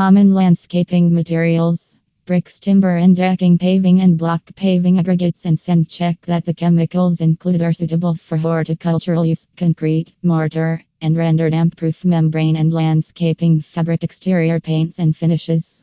Common landscaping materials bricks, timber and decking, paving and block paving aggregates, and sand. check that the chemicals included are suitable for horticultural use, concrete, mortar, and render damp proof membrane and landscaping fabric exterior paints and finishes.